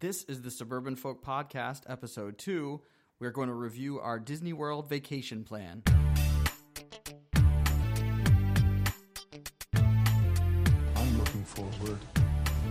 This is the Suburban Folk Podcast, episode two. We're going to review our Disney World vacation plan. I'm looking forward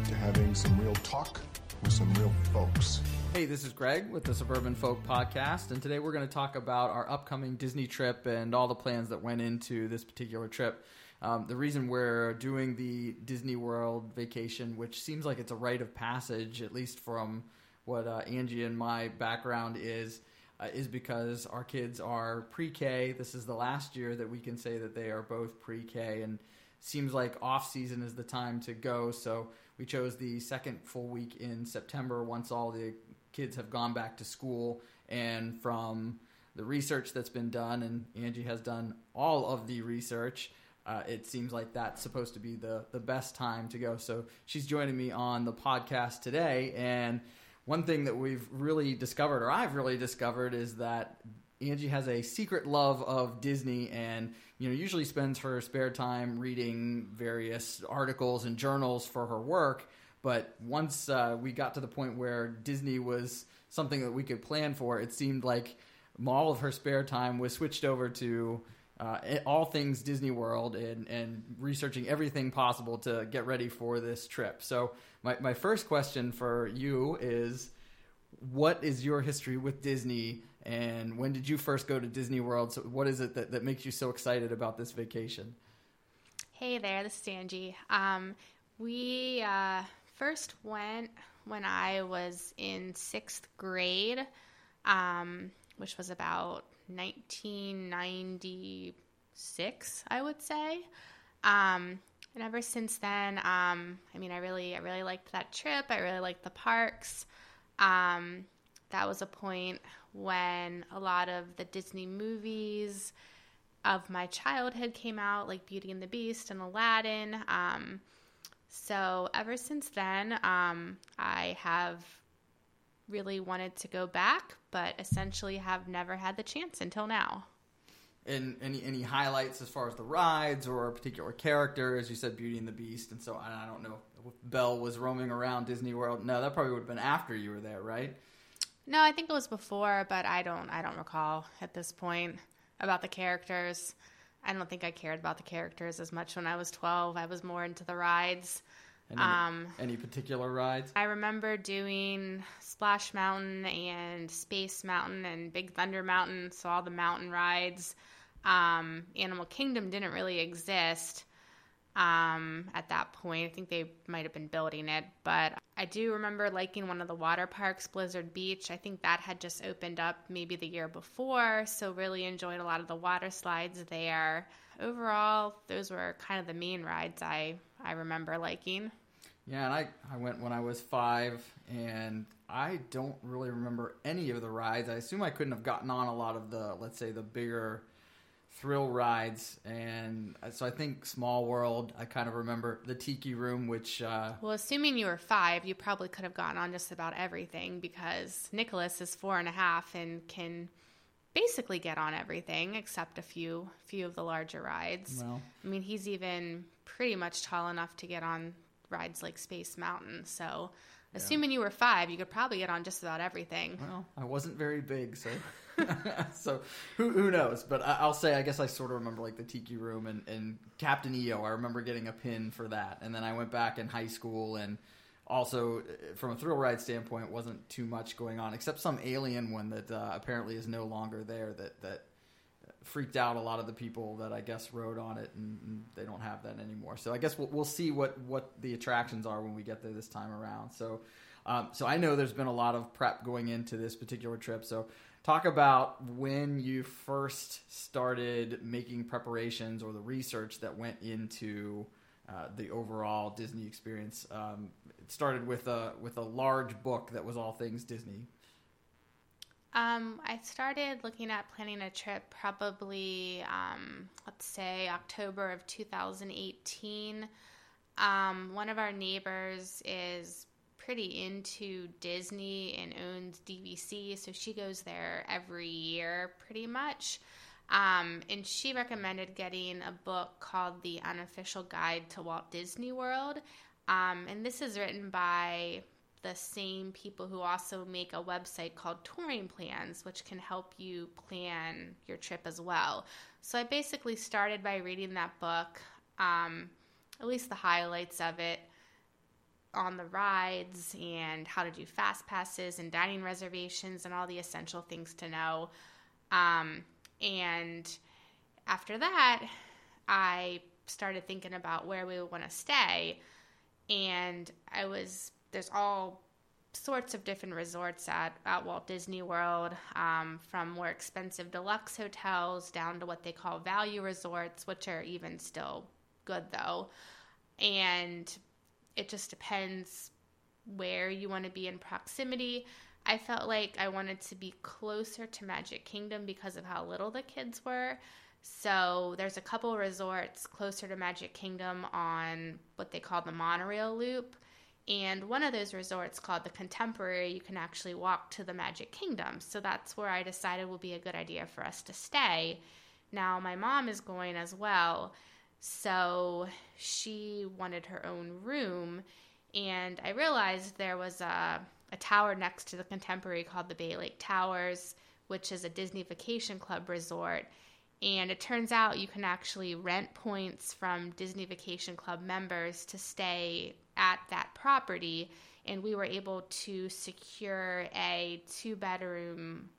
to having some real talk with some real folks. Hey, this is Greg with the Suburban Folk Podcast, and today we're going to talk about our upcoming Disney trip and all the plans that went into this particular trip. Um, the reason we're doing the Disney World vacation, which seems like it's a rite of passage, at least from what uh, Angie and my background is, uh, is because our kids are pre-K. This is the last year that we can say that they are both pre-K, and seems like off season is the time to go. So we chose the second full week in September once all the kids have gone back to school, and from the research that's been done, and Angie has done all of the research uh, it seems like that's supposed to be the the best time to go. So she's joining me on the podcast today, and one thing that we've really discovered, or I've really discovered, is that Angie has a secret love of Disney, and you know usually spends her spare time reading various articles and journals for her work. But once uh, we got to the point where Disney was something that we could plan for, it seemed like all of her spare time was switched over to uh, all things Disney World and, and researching everything possible to get ready for this trip. So, my, my first question for you is what is your history with Disney and when did you first go to Disney World? So, what is it that, that makes you so excited about this vacation? Hey there, this is Angie. Um, we uh, first went when I was in sixth grade, um, which was about 1996, I would say. Um, and ever since then, um, I mean, I really, I really liked that trip. I really liked the parks. Um, that was a point when a lot of the Disney movies of my childhood came out, like Beauty and the Beast and Aladdin. Um, so ever since then, um, I have really wanted to go back, but essentially have never had the chance until now. And any any highlights as far as the rides or a particular character, as you said, Beauty and the Beast, and so I don't know if Belle was roaming around Disney World. No, that probably would have been after you were there, right? No, I think it was before, but I don't I don't recall at this point about the characters. I don't think I cared about the characters as much when I was 12. I was more into the rides. Any, um, any particular rides? I remember doing Splash Mountain and Space Mountain and Big Thunder Mountain, so all the mountain rides. Um, Animal Kingdom didn't really exist um, at that point. I think they might have been building it, but I do remember liking one of the water parks, Blizzard Beach. I think that had just opened up maybe the year before, so really enjoyed a lot of the water slides there. Overall, those were kind of the main rides I I remember liking. Yeah, and I, I went when I was five, and I don't really remember any of the rides. I assume I couldn't have gotten on a lot of the, let's say, the bigger thrill rides. And so I think Small World, I kind of remember the Tiki Room, which. Uh, well, assuming you were five, you probably could have gotten on just about everything because Nicholas is four and a half and can basically get on everything except a few few of the larger rides. Well, I mean, he's even pretty much tall enough to get on rides like Space Mountain. So, yeah. assuming you were five, you could probably get on just about everything. Well, I wasn't very big, so so who who knows? But I, will say, I guess I sort of remember like the Tiki Room and, and Captain EO. I remember getting a pin for that, and then I went back in high school and also from a thrill ride standpoint wasn't too much going on except some alien one that uh, apparently is no longer there that that freaked out a lot of the people that I guess rode on it, and, and they don't have that anymore. So I guess we'll, we'll, see what what the attractions are when we get there this time around. So, um, so I know there's been a lot of prep going into this particular trip. So, talk about when you first started making preparations or the research that went into uh, the overall Disney experience. Um, it started with a with a large book that was all things Disney. Um, I started looking at planning a trip probably, um, let's say, October of 2018. Um, one of our neighbors is pretty into Disney and owns DVC, so she goes there every year pretty much. Um, and she recommended getting a book called The Unofficial Guide to Walt Disney World. Um, and this is written by the same people who also make a website called Touring Plans, which can help you plan your trip as well. So I basically started by reading that book, um, at least the highlights of it on the rides and how to do fast passes and dining reservations and all the essential things to know. Um, and after that, I started thinking about where we would want to stay. And I was, there's all sorts of different resorts at, at Walt Disney World, um, from more expensive deluxe hotels down to what they call value resorts, which are even still good though. And it just depends where you want to be in proximity. I felt like I wanted to be closer to Magic Kingdom because of how little the kids were. So there's a couple resorts closer to Magic Kingdom on what they call the monorail loop. And one of those resorts called the Contemporary, you can actually walk to the Magic Kingdom. So that's where I decided would be a good idea for us to stay. Now, my mom is going as well. So she wanted her own room. And I realized there was a, a tower next to the contemporary called the Bay Lake Towers, which is a Disney Vacation Club resort. And it turns out you can actually rent points from Disney Vacation Club members to stay at that property. And we were able to secure a two bedroom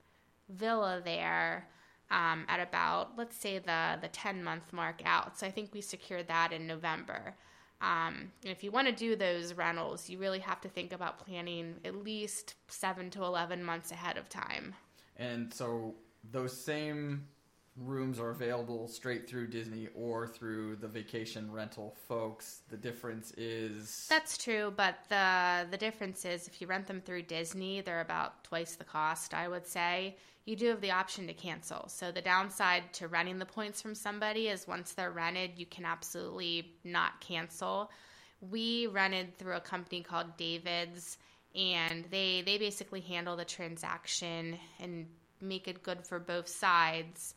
villa there um, at about let's say the the 10 month mark out so i think we secured that in november um, and if you want to do those rentals you really have to think about planning at least 7 to 11 months ahead of time and so those same rooms are available straight through Disney or through the vacation rental folks. The difference is That's true, but the the difference is if you rent them through Disney, they're about twice the cost, I would say. You do have the option to cancel. So the downside to renting the points from somebody is once they're rented, you can absolutely not cancel. We rented through a company called David's and they they basically handle the transaction and make it good for both sides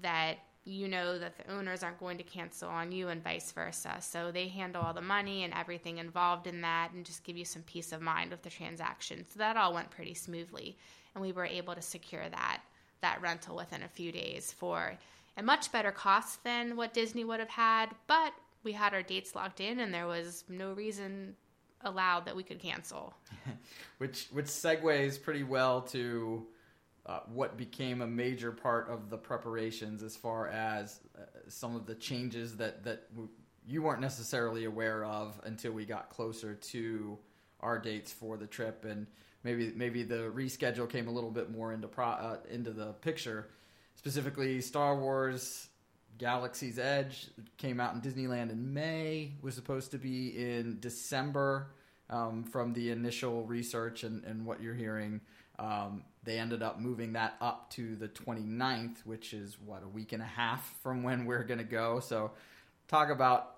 that you know that the owners aren't going to cancel on you and vice versa. So they handle all the money and everything involved in that and just give you some peace of mind with the transaction. So that all went pretty smoothly and we were able to secure that that rental within a few days for a much better cost than what Disney would have had, but we had our dates locked in and there was no reason allowed that we could cancel. which which segues pretty well to uh, what became a major part of the preparations as far as uh, some of the changes that that w- you weren't necessarily aware of until we got closer to our dates for the trip and maybe maybe the reschedule came a little bit more into pro, uh, into the picture specifically Star Wars Galaxy's Edge came out in Disneyland in May was supposed to be in December um, from the initial research and, and what you're hearing um, they ended up moving that up to the 29th, which is what a week and a half from when we're going to go. So, talk about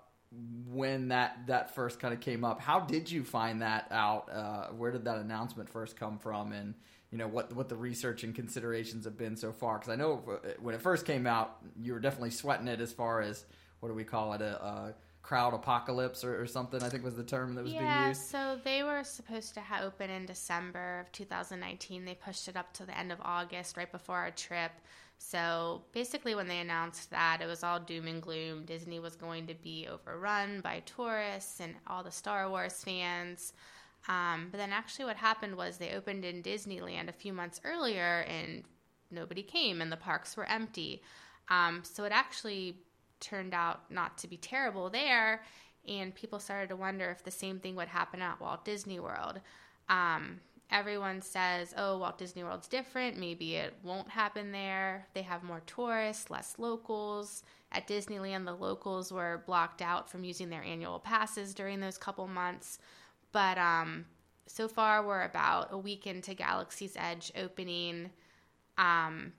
when that that first kind of came up. How did you find that out? Uh, where did that announcement first come from? And you know what what the research and considerations have been so far? Because I know uh, when it first came out, you were definitely sweating it as far as what do we call it a, a crowd apocalypse or, or, something. I think was the term that was yeah, being used. so they were supposed to ha- open in December of 2019. They pushed it up to the end of August, right before our trip. So basically, when they announced that, it was all doom and gloom. Disney was going to be overrun by tourists and all the Star Wars fans. Um, but then, actually, what happened was they opened in Disneyland a few months earlier, and nobody came, and the parks were empty. Um, so it actually turned out not to be terrible there, and people started to wonder if the same thing would happen at Walt Disney World. Um, everyone says, oh, Walt Disney World's different. Maybe it won't happen there. They have more tourists, less locals. At Disneyland, the locals were blocked out from using their annual passes during those couple months. But um, so far, we're about a week into Galaxy's Edge opening um,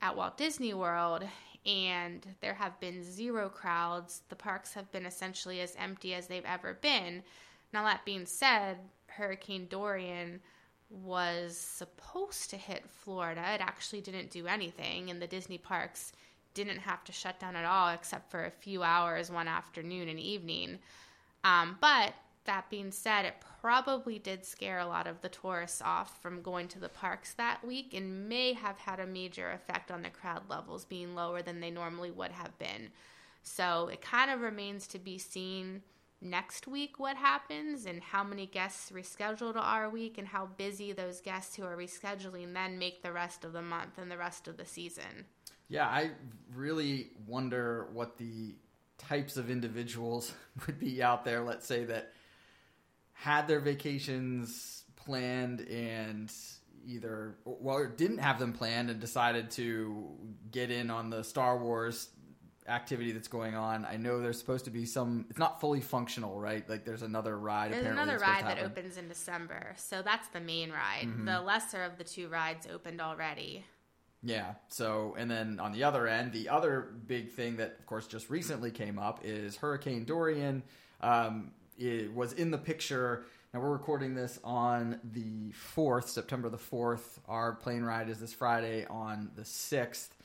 at Walt Disney World, and there have been zero crowds. The parks have been essentially as empty as they've ever been. Now, that being said, Hurricane Dorian was supposed to hit Florida. It actually didn't do anything, and the Disney parks didn't have to shut down at all except for a few hours one afternoon and evening. Um, but that being said, it probably did scare a lot of the tourists off from going to the parks that week and may have had a major effect on the crowd levels being lower than they normally would have been. So it kind of remains to be seen next week what happens and how many guests rescheduled our week and how busy those guests who are rescheduling then make the rest of the month and the rest of the season. Yeah, I really wonder what the types of individuals would be out there, let's say, that had their vacations planned and either well didn't have them planned and decided to get in on the Star Wars activity that's going on. I know there's supposed to be some. It's not fully functional, right? Like there's another ride. There's another ride that opens in December, so that's the main ride. Mm-hmm. The lesser of the two rides opened already. Yeah. So, and then on the other end, the other big thing that, of course, just recently came up is Hurricane Dorian. Um, it was in the picture. Now we're recording this on the fourth, September the fourth. Our plane ride is this Friday on the sixth.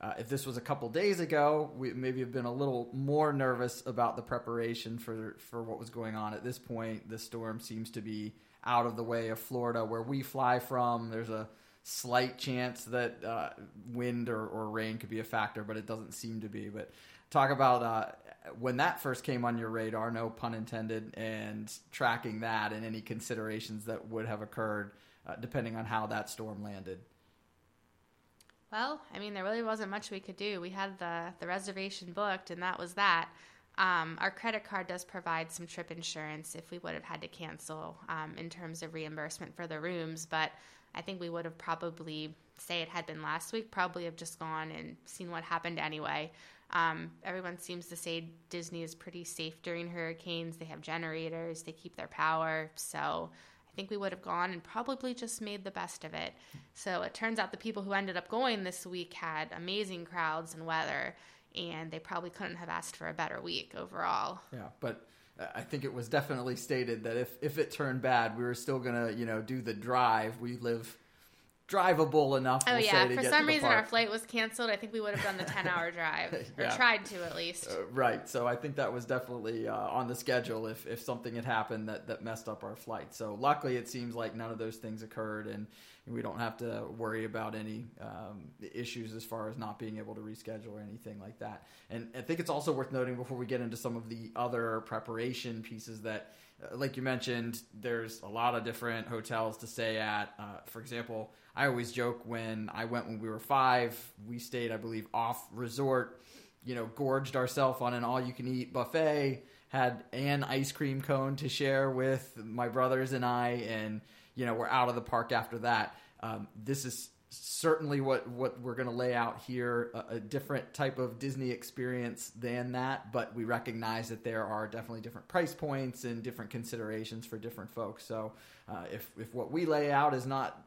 Uh, if this was a couple days ago, we maybe have been a little more nervous about the preparation for for what was going on. At this point, the storm seems to be out of the way of Florida, where we fly from. There's a slight chance that uh, wind or, or, rain could be a factor, but it doesn't seem to be. But talk about uh, when that first came on your radar, no pun intended, and tracking that and any considerations that would have occurred uh, depending on how that storm landed. Well, I mean, there really wasn't much we could do. We had the the reservation booked, and that was that. Um, our credit card does provide some trip insurance if we would have had to cancel um, in terms of reimbursement for the rooms, but I think we would have probably, say it had been last week, probably have just gone and seen what happened anyway. Um, everyone seems to say Disney is pretty safe during hurricanes. They have generators, they keep their power. So think we would have gone and probably just made the best of it. So it turns out the people who ended up going this week had amazing crowds and weather, and they probably couldn't have asked for a better week overall. Yeah, but uh, I think it was definitely stated that if if it turned bad, we were still gonna you know do the drive. We live drivable enough. Oh we'll yeah, for some reason our flight was canceled. I think we would have done the ten hour drive yeah. or tried to at least. Uh, right. So I think that was definitely uh, on the schedule if if something had happened that that messed up our flight. So luckily it seems like none of those things occurred and we don't have to worry about any um, issues as far as not being able to reschedule or anything like that. And I think it's also worth noting before we get into some of the other preparation pieces that. Uh, like you mentioned, there's a lot of different hotels to stay at. Uh, for example, I always joke when I went when we were five, we stayed, I believe, off resort, you know, gorged ourselves on an all you can eat buffet, had an ice cream cone to share with my brothers and I, and, you know, we're out of the park after that. Um, this is certainly what, what we're going to lay out here a, a, different type of Disney experience than that, but we recognize that there are definitely different price points and different considerations for different folks. So uh, if, if what we lay out is not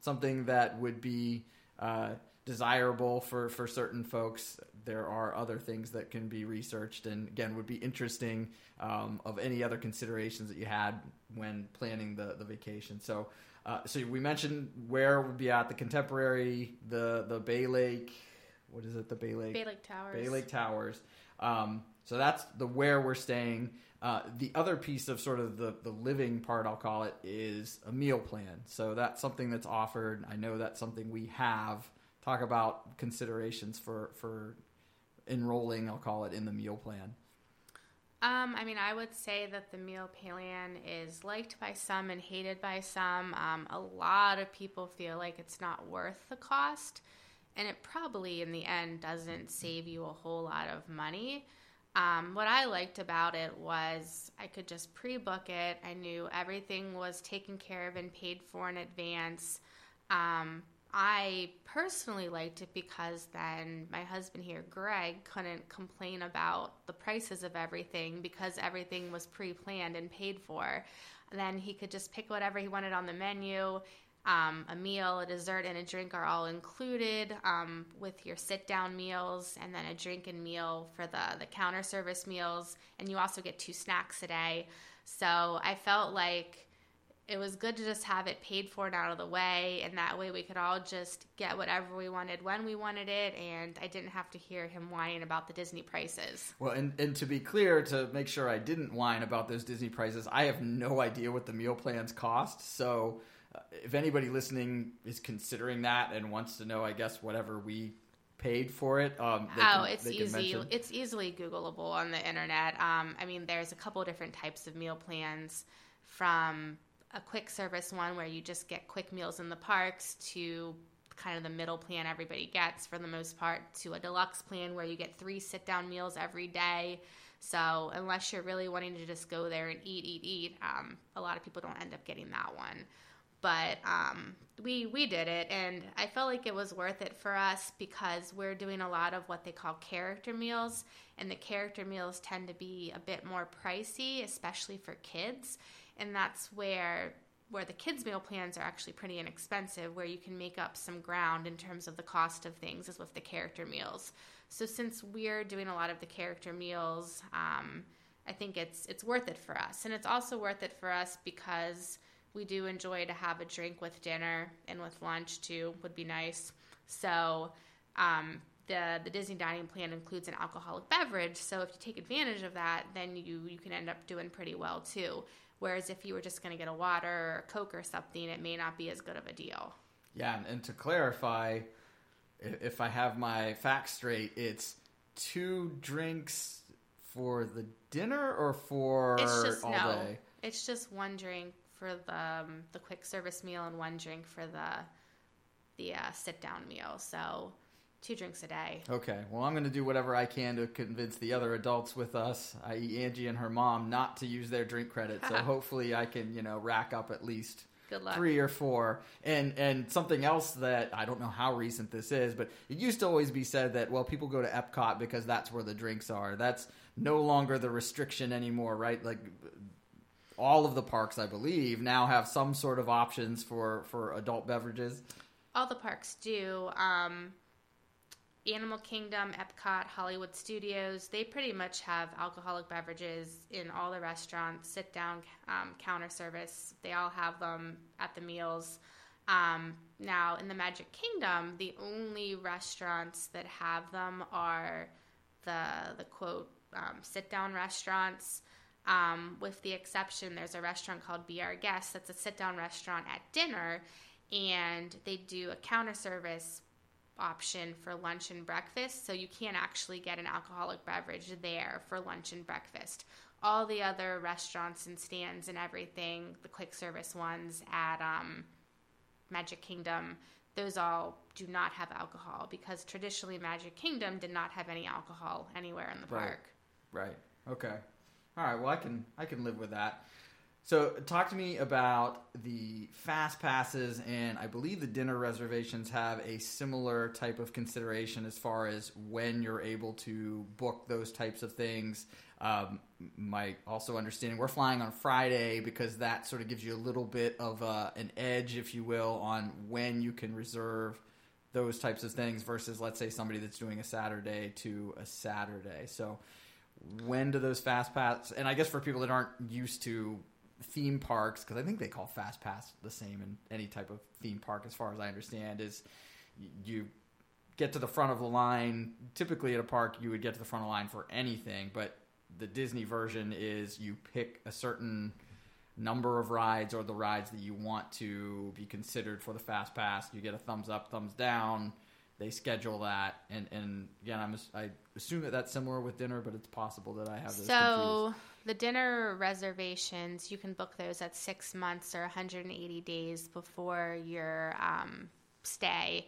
something that would be uh, desirable for, for certain folks. There are other things that can be researched and again would be interesting um, of any other considerations that you had when planning the, the vacation. So, uh, so we mentioned where we'd be at the contemporary, the the Bay Lake. What is it? The Bay Lake Bay Lake Towers. Bay Lake Towers. Um, so that's the where we're staying. Uh, the other piece of sort of the, the living part, I'll call it, is a meal plan. So that's something that's offered. I know that's something we have. Talk about considerations for, for enrolling, I'll call it, in the meal plan. Um, I mean, I would say that the meal plan is liked by some and hated by some. Um, a lot of people feel like it's not worth the cost, and it probably, in the end, doesn't save you a whole lot of money. Um, what I liked about it was I could just pre book it. I knew everything was taken care of and paid for in advance. Um, I personally liked it because then my husband here, Greg, couldn't complain about the prices of everything because everything was pre planned and paid for. And then he could just pick whatever he wanted on the menu. Um, a meal, a dessert, and a drink are all included um, with your sit down meals, and then a drink and meal for the, the counter service meals. And you also get two snacks a day. So I felt like it was good to just have it paid for and out of the way, and that way we could all just get whatever we wanted when we wanted it, and I didn't have to hear him whining about the Disney prices. Well, and, and to be clear, to make sure I didn't whine about those Disney prices, I have no idea what the meal plans cost. So uh, if anybody listening is considering that and wants to know, I guess, whatever we paid for it. Um, oh, can, it's easy. It's easily Googleable on the internet. Um, I mean, there's a couple different types of meal plans, from a quick service one where you just get quick meals in the parks to kind of the middle plan everybody gets for the most part to a deluxe plan where you get three sit down meals every day. So unless you're really wanting to just go there and eat, eat, eat, um, a lot of people don't end up getting that one. But um, we we did it, and I felt like it was worth it for us because we're doing a lot of what they call character meals, and the character meals tend to be a bit more pricey, especially for kids and that's where where the kids meal plans are actually pretty inexpensive where you can make up some ground in terms of the cost of things as with the character meals. So since we're doing a lot of the character meals um, i think it's it's worth it for us. And it's also worth it for us because we do enjoy to have a drink with dinner and with lunch too would be nice. So um, the the Disney dining plan includes an alcoholic beverage, so if you take advantage of that, then you you can end up doing pretty well too. Whereas if you were just going to get a water or a Coke or something, it may not be as good of a deal. Yeah, and, and to clarify, if I have my facts straight, it's two drinks for the dinner or for it's just, all no, day? It's just one drink for the um, the quick service meal and one drink for the the uh, sit down meal. So two drinks a day. Okay. Well, I'm going to do whatever I can to convince the other adults with us, i.e., Angie and her mom, not to use their drink credit. So hopefully, I can you know rack up at least. Three or four, and and something else that I don't know how recent this is, but it used to always be said that well, people go to Epcot because that's where the drinks are. That's no longer the restriction anymore, right? Like all of the parks, I believe, now have some sort of options for for adult beverages. All the parks do. Um, Animal Kingdom, Epcot, Hollywood Studios, they pretty much have alcoholic beverages in all the restaurants, sit down um, counter service. They all have them at the meals. Um, now, in the Magic Kingdom, the only restaurants that have them are the, the quote, um, sit down restaurants. Um, with the exception, there's a restaurant called Be Our Guest that's a sit down restaurant at dinner, and they do a counter service option for lunch and breakfast, so you can't actually get an alcoholic beverage there for lunch and breakfast. All the other restaurants and stands and everything, the quick service ones at um, Magic Kingdom, those all do not have alcohol because traditionally Magic Kingdom did not have any alcohol anywhere in the park. Right. Okay. All right. Well, I can I can live with that. So, talk to me about the fast passes, and I believe the dinner reservations have a similar type of consideration as far as when you're able to book those types of things. Um, my also understanding we're flying on Friday because that sort of gives you a little bit of uh, an edge, if you will, on when you can reserve those types of things versus, let's say, somebody that's doing a Saturday to a Saturday. So, when do those fast pass? And I guess for people that aren't used to theme parks because I think they call Fast Pass the same in any type of theme park, as far as I understand, is you get to the front of the line. Typically, at a park, you would get to the front of the line for anything, but the Disney version is you pick a certain number of rides or the rides that you want to be considered for the Fast Pass. You get a thumbs up, thumbs down. They schedule that, and and again, I'm I assume that that's similar with dinner, but it's possible that I have this. So. Confused the dinner reservations, you can book those at six months or 180 days before your um, stay.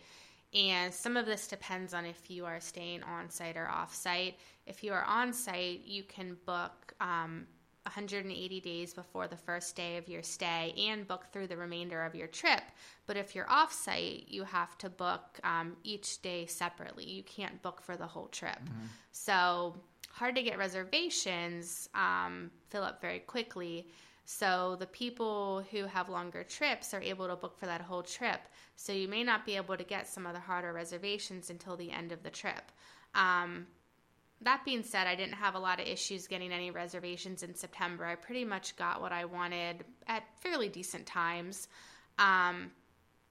And some of this depends on if you are staying on site or off site. If you are on site, you can book um, 180 days before the first day of your stay and book through the remainder of your trip. But if you're off site, you have to book um, each day separately. You can't book for the whole trip. Mm-hmm. So hard to get reservations um, fill up very quickly. So the people who have longer trips are able to book for that whole trip. So you may not be able to get some of the harder reservations until the end of the trip. Um, that being said, I didn't have a lot of issues getting any reservations in September. I pretty much got what I wanted at fairly decent times. Um,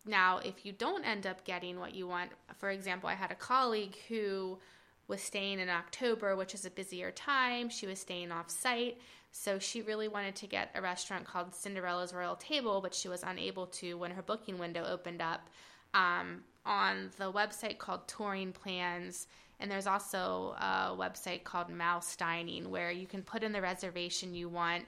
now, if you don't end up getting what you want, for example, I had a colleague who was staying in October, which is a busier time. She was staying off site. So she really wanted to get a restaurant called Cinderella's Royal Table, but she was unable to when her booking window opened up. Um, on the website called Touring Plans, and there's also a website called Mouse Dining where you can put in the reservation you want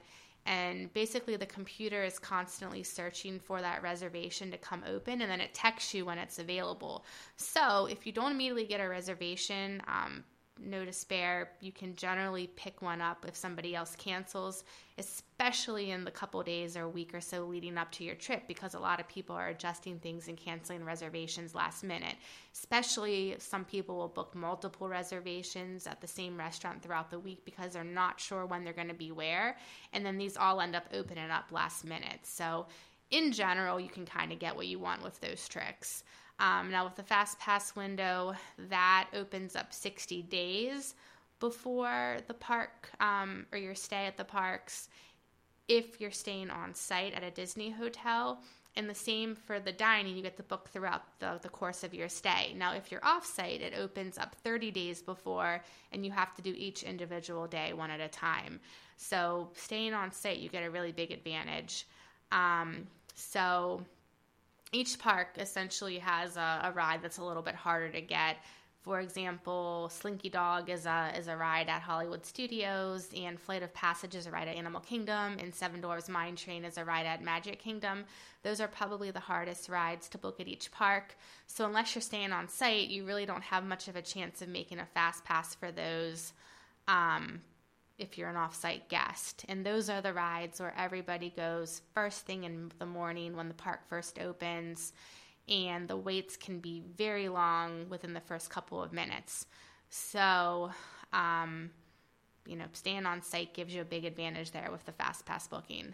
and basically the computer is constantly searching for that reservation to come open and then it texts you when it's available. So if you don't immediately get a reservation um, no despair you can generally pick one up if somebody else cancels especially in the couple days or week or so leading up to your trip because a lot of people are adjusting things and canceling reservations last minute. Especially some people will book multiple reservations at the same restaurant throughout the week because they're not sure when they're going to be where and then these all end up opening up last minute. So in general you can kind of get what you want with those tricks um, now, with the Fast Pass window, that opens up 60 days before the park um, or your stay at the parks if you're staying on site at a Disney hotel. And the same for the dining, you get the book throughout the, the course of your stay. Now, if you're off site, it opens up 30 days before, and you have to do each individual day one at a time. So, staying on site, you get a really big advantage. Um, so, each park essentially has a, a, ride that's a little bit harder to get. For example, Slinky Dog is a is a ride at Hollywood Studios, and Flight of Passage is a ride at Animal Kingdom, and Seven Dwarfs Mine Train is a ride at Magic Kingdom. Those are probably the hardest rides to book at each park. So unless you're staying on site, you really don't have much of a chance of making a fast pass for those. Um, if you're an off-site guest. And those are the rides where everybody goes first thing in the morning when the park first opens, and the waits can be very long within the first couple of minutes. So, um, you know, staying on site gives you a big advantage there with the fast pass booking.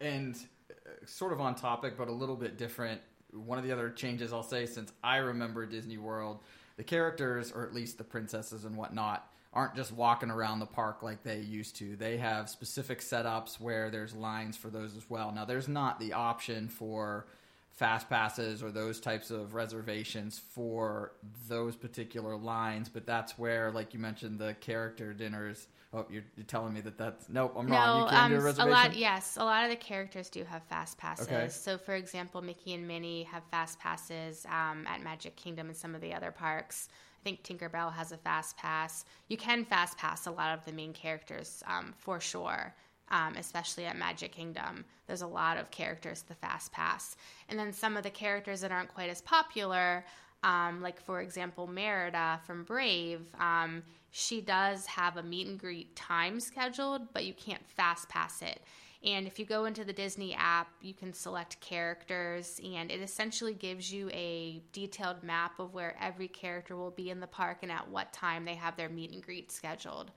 And uh, sort of on topic, but a little bit different. One of the other changes I'll say since I remember Disney World, the characters, or at least the princesses and whatnot, aren't just walking around the park like they used to. They have specific setups where there's lines for those as well. Now, there's not the option for fast passes or those types of reservations for those particular lines, but that's where, like you mentioned, the character dinners. Oh, you're, you're telling me that that's nope. I'm no, wrong. You can um, do a reservation. A lot, yes, a lot of the characters do have fast passes. Okay. So, for example, Mickey and Minnie have fast passes um, at Magic Kingdom and some of the other parks think Tinkerbell has a fast pass. You can fast pass a lot of the main characters um, for sure. Um, especially at Magic Kingdom. There's a lot of characters the Fast Pass. And then some of the characters that aren't quite as popular, um, like for example, Merida from Brave, um, she does have a meet and greet time scheduled, but you can't Fast Pass it. And if you go into the Disney app, you can select characters, and it essentially gives you a detailed map of where every character will be in the park and at what time they have their meet and greet scheduled.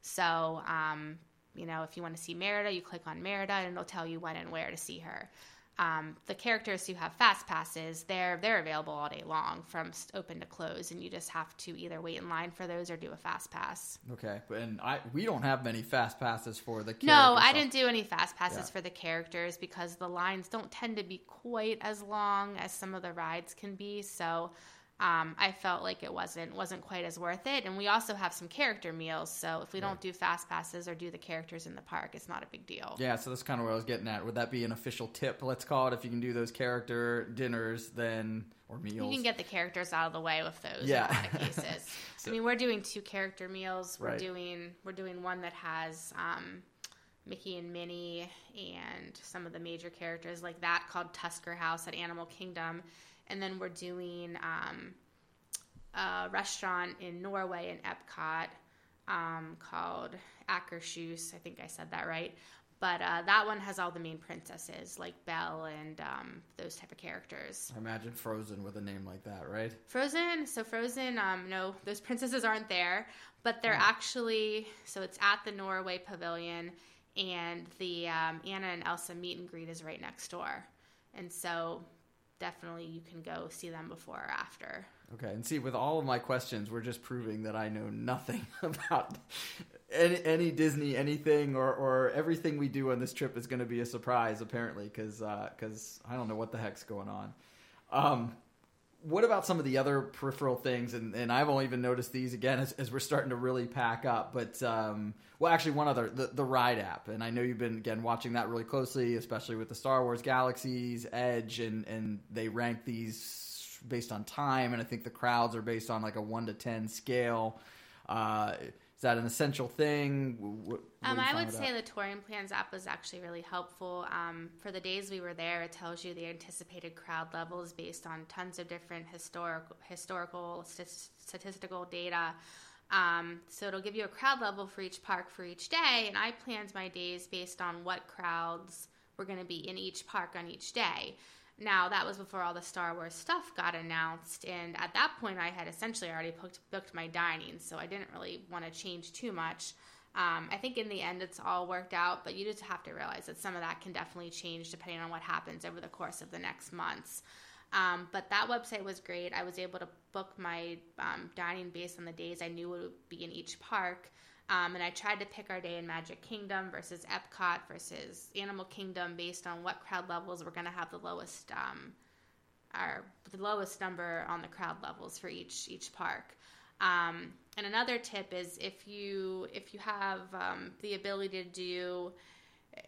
So, um, you know, if you want to see Merida, you click on Merida, and it'll tell you when and where to see her. Um, the characters who have fast passes, they're they're available all day long from open to close, and you just have to either wait in line for those or do a fast pass. Okay, and I we don't have many fast passes for the. Kids. No, I stuff. didn't do any fast passes Yeah. for the characters because the lines don't tend to be quite as long as some of the rides can be. So. Um, I felt like it wasn't wasn't quite as worth it, and we also have some character meals. So if we don't do fast passes or do the characters in the park, it's not a big deal. Yeah, so that's kind of what I was getting at. Would that be an official tip? Let's call it if you can do those character dinners, then or meals. You can get the characters out of the way with those Yeah. in a lot of cases. So- I mean, we're doing two character meals. We're Right. doing we're doing one that has um, Mickey and Minnie and some of the major characters like that called Tusker House at Animal Kingdom, and then we're doing um, a restaurant in Norway in Epcot um, called Akershus. I think I said that right. But uh, that one has all the main princesses like Belle and um, those type of characters. I imagine Frozen with a name like that, right? Frozen, so Frozen, um, no, those princesses aren't there, but they're Oh. actually, so it's at the Norway Pavilion, and the um, Anna and Elsa meet and greet is right next door. And so definitely you can go see them before or after. Okay, and see, with all of my questions, we're just proving that I know nothing about any, any Disney, anything, or, or everything we do on this trip is going to be a surprise, apparently, because because uh, I don't know what the heck's going on. Um, what about some of the other peripheral things? And, and I've only even noticed these again as, as we're starting to really pack up. But um, well, actually, one other the, the Ride app, and I know you've been again watching that really closely, especially with the Star Wars Galaxies Edge, and and they rank these based on time, and I think the crowds are based on like a one to ten scale. Uh, is that an essential thing? What, what um, I would say the touring plans app was actually really helpful. Um, for the days we were there, it tells you the anticipated crowd levels based on tons of different historical, historical statistical data. Um, so it'll give you a crowd level for each park for each day, and I planned my days based on what crowds were going to be in each park on each day. Now, that was before all the Star Wars stuff got announced, and at that point, I had essentially already booked, booked my dining, so I didn't really want to change too much. Um, I think in the end, it's all worked out, but you just have to realize that some of that can definitely change depending on what happens over the course of the next months. Um, but that website was great. I was able to book my um, dining based on the days I knew would be in each park. Um, and I tried to pick our day in Magic Kingdom versus Epcot versus Animal Kingdom based on what crowd levels were going to have the lowest, um, our the lowest number on the crowd levels for each each park. Um, and another tip is if you if you have um, the ability to do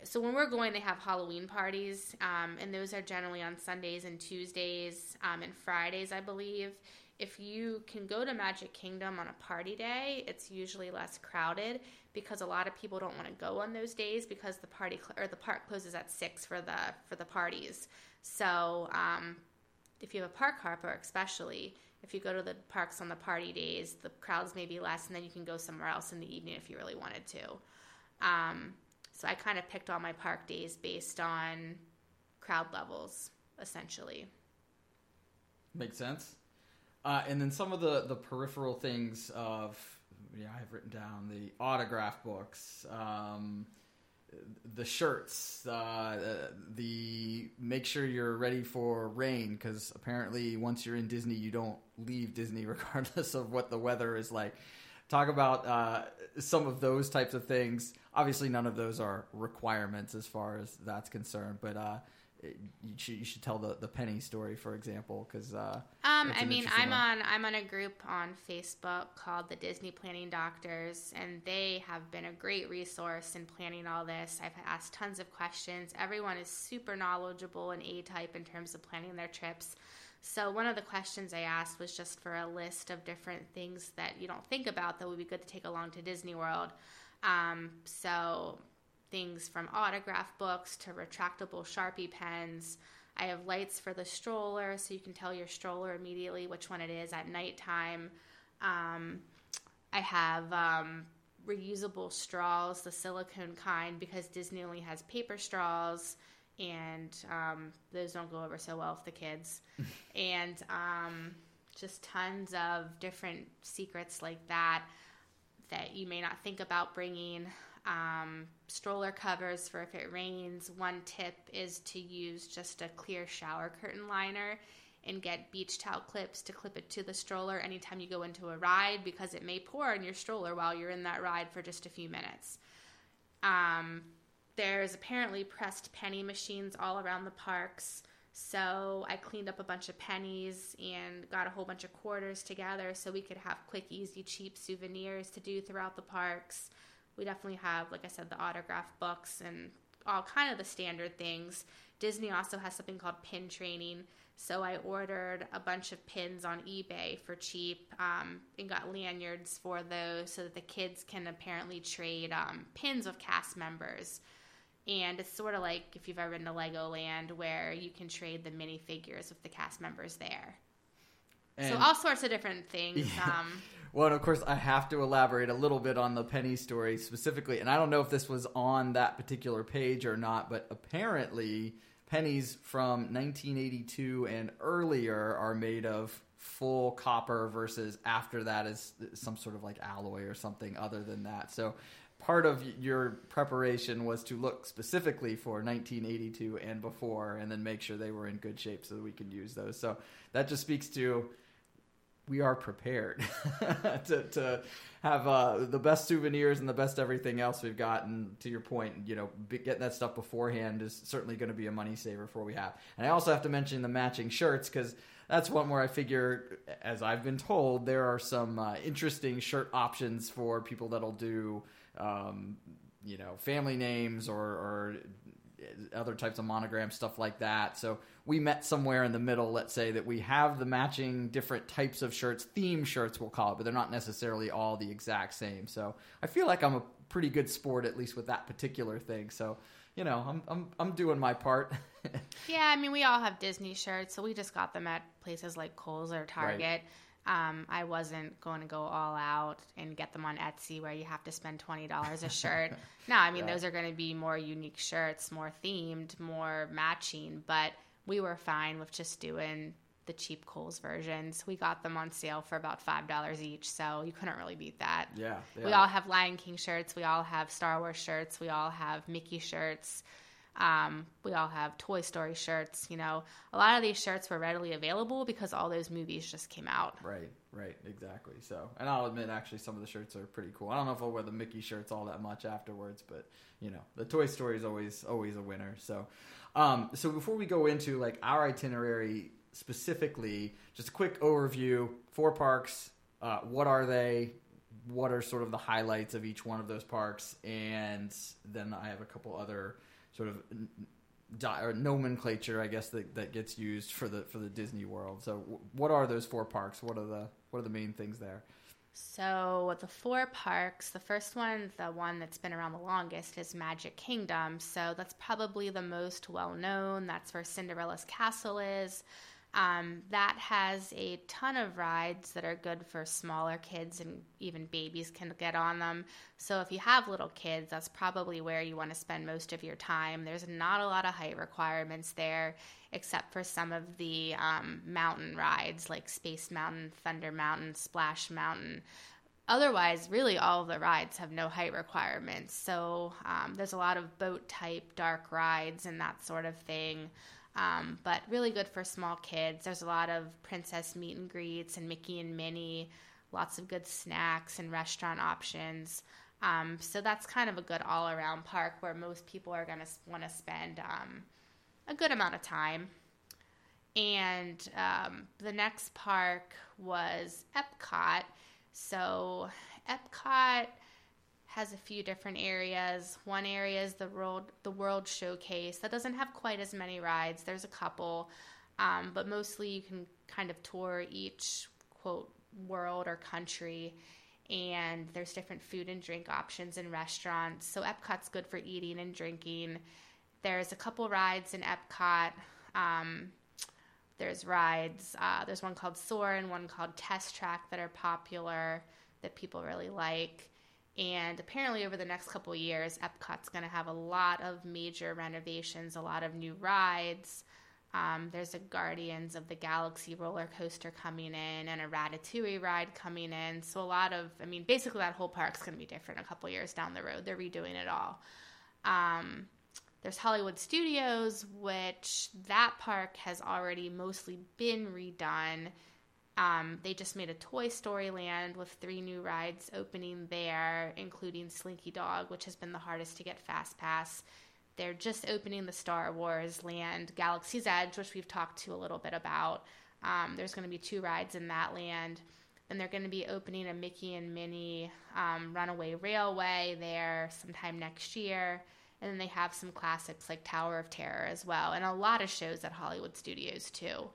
so when we're going they have halloween parties um, and those are generally on sundays and tuesdays um, and fridays i believe if you can go to Magic Kingdom on a party day, it's usually less crowded because a lot of people don't want to go on those days because the party cl- or the park closes at six for the for the parties. So um, if you have a park hopper, especially if you go to the parks on the party days, the crowds may be less, and then you can go somewhere else in the evening if you really wanted to. Um, so I kind of picked all my park days based on crowd levels, essentially. Makes sense. Uh, and then some of the, the peripheral things of, yeah, I've written down the autograph books, um, the shirts, uh, the make sure you're ready for rain because apparently once you're in Disney, you don't leave Disney regardless of what the weather is like. Talk about uh, some of those types of things. Obviously, none of those are requirements as far as that's concerned, but uh, you should, you should tell the, the penny story for example because uh, um i mean i'm one. on i'm on a group on facebook called the disney planning doctors and they have been a great resource in planning all this. I've asked tons of questions. Everyone is super knowledgeable and a type in terms of planning their trips. So one of the questions i asked was just for a list of different things that you don't think about that would be good to take along to disney world. Um, so things from autograph books to retractable Sharpie pens. I have lights for the stroller so you can tell your stroller immediately which one it is at nighttime. Um, I have um, reusable straws, the silicone kind, because Disney only has paper straws, and um, those don't go over so well with the kids. and um, just tons of different secrets like that that you may not think about bringing um, stroller covers for if it rains. One tip is to use just a clear shower curtain liner and get beach towel clips to clip it to the stroller anytime you go into a ride because it may pour in your stroller while you're in that ride for just a few minutes. Um, there's apparently pressed penny machines all around the parks. So I cleaned up a bunch of pennies and got a whole bunch of quarters together so we could have quick, easy, cheap souvenirs to do throughout the parks we definitely have, like I said, the autograph books and all kind of the standard things. Disney also has something called pin trading. So I ordered a bunch of pins on eBay for cheap um, and got lanyards for those so that the kids can apparently trade um, pins of cast members. And it's sort of like if you've ever been to Legoland where you can trade the minifigures with the cast members there. And so all sorts of different things. Yeah. Um, well, and of course, I have to elaborate a little bit on the penny story specifically, and I don't know if this was on that particular page or not, but apparently, pennies from 1982 and earlier are made of full copper versus after that is some sort of like alloy or something other than that. So part of your preparation was to look specifically for 1982 and before, and then make sure they were in good shape so that we could use those. So that just speaks to we are prepared to, to have uh, the best souvenirs and the best everything else we've got. And to your point, you know, getting that stuff beforehand is certainly going to be a money saver for what we have. And I also have to mention the matching shirts because that's one where I figure, as I've been told, there are some uh, interesting shirt options for people that'll do, um, you know, family names or, or other types of monograms, stuff like that. So we met somewhere in the middle. Let's say that we have the matching different types of shirts, theme shirts, we'll call it, but they're not necessarily all the exact same. So I feel like I'm a pretty good sport, at least with that particular thing. So you know, I'm I'm I'm doing my part. yeah, I mean, we all have Disney shirts, so we just got them at places like Kohl's or Target. Right. Um, I wasn't going to go all out and get them on Etsy where you have to spend twenty dollars a shirt. no, I mean those are going to be more unique shirts, more themed, more matching. But we were fine with just doing the cheap Kohl's versions. We got them on sale for about five dollars each, so you couldn't really beat that. Yeah, yeah, We all have Lion King shirts. We all have Star Wars shirts. We all have Mickey shirts. Um, we all have Toy Story shirts. You know, a lot of these shirts were readily available because all those movies just came out. Right, right, exactly. So, and I'll admit, actually, some of the shirts are pretty cool. I don't know if I'll wear the Mickey shirts all that much afterwards, but you know, the Toy Story is always always a winner. So, um, so before we go into like our itinerary specifically, just a quick overview: four parks. Uh, what are they? What are sort of the highlights of each one of those parks? And then I have a couple other sort of di- or nomenclature, I guess that, that gets used for the for the Disney World. So, w- what are those four parks? What are the what are the main things there? So the four parks, the first one, the one that's been around the longest, is Magic Kingdom. So that's probably the most well known. That's where Cinderella's castle is. Um, that has a ton of rides that are good for smaller kids and even babies can get on them. So if you have little kids, that's probably where you want to spend most of your time. There's not a lot of height requirements there, except for some of the um, mountain rides like Space Mountain, Thunder Mountain, Splash Mountain. Otherwise, really all the rides have no height requirements. So um, there's a lot of boat type dark rides and that sort of thing. Um, but really good for small kids. There's a lot of princess meet and greets and Mickey and Minnie, lots of good snacks and restaurant options. Um, so that's kind of a good all around park where most people are going to want to spend um, a good amount of time. And um, the next park was Epcot. So, Epcot has a few different areas. One area is the world the World Showcase. That doesn't have quite as many rides. There's a couple, um, but mostly you can kind of tour each quote world or country. And there's different food and drink options in restaurants. So Epcot's good for eating and drinking. There's a couple rides in Epcot. Um, there's rides. Uh, there's one called Soar and one called Test Track that are popular that people really like. And apparently, over the next couple years, Epcot's going to have a lot of major renovations, a lot of new rides. Um, there's a Guardians of the Galaxy roller coaster coming in and a Ratatouille ride coming in. So, a lot of, I mean, basically, that whole park's going to be different a couple years down the road. They're redoing it all. Um, there's Hollywood Studios, which that park has already mostly been redone um, they just made a Toy Story land with three new rides opening there, including Slinky Dog, which has been the hardest to get Fast Pass. They're just opening the Star Wars land, Galaxy's Edge, which we've talked to a little bit about. Um, there's going to be two rides in that land. And they're going to be opening a Mickey and Minnie um, Runaway Railway there sometime next year. And then they have some classics like Tower of Terror as well, and a lot of shows at Hollywood Studios too.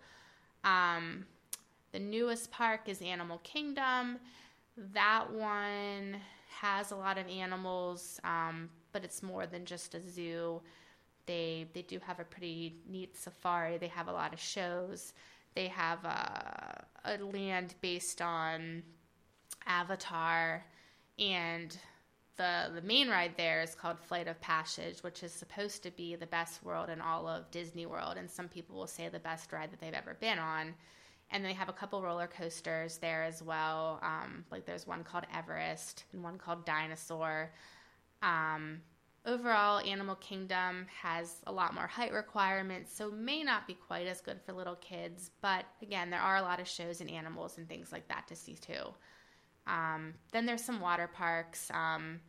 Um, the newest park is Animal Kingdom. That one has a lot of animals, um, but it's more than just a zoo. They they do have a pretty neat safari. They have a lot of shows. They have a, a land based on Avatar, and the the main ride there is called Flight of Passage, which is supposed to be the best world in all of Disney World, and some people will say the best ride that they've ever been on and they have a couple roller coasters there as well. Um, like there's one called Everest and one called Dinosaur. Um, overall, Animal Kingdom has a lot more height requirements, so may not be quite as good for little kids. But again, there are a lot of shows and animals and things like that to see too. Um, then there's some water parks um,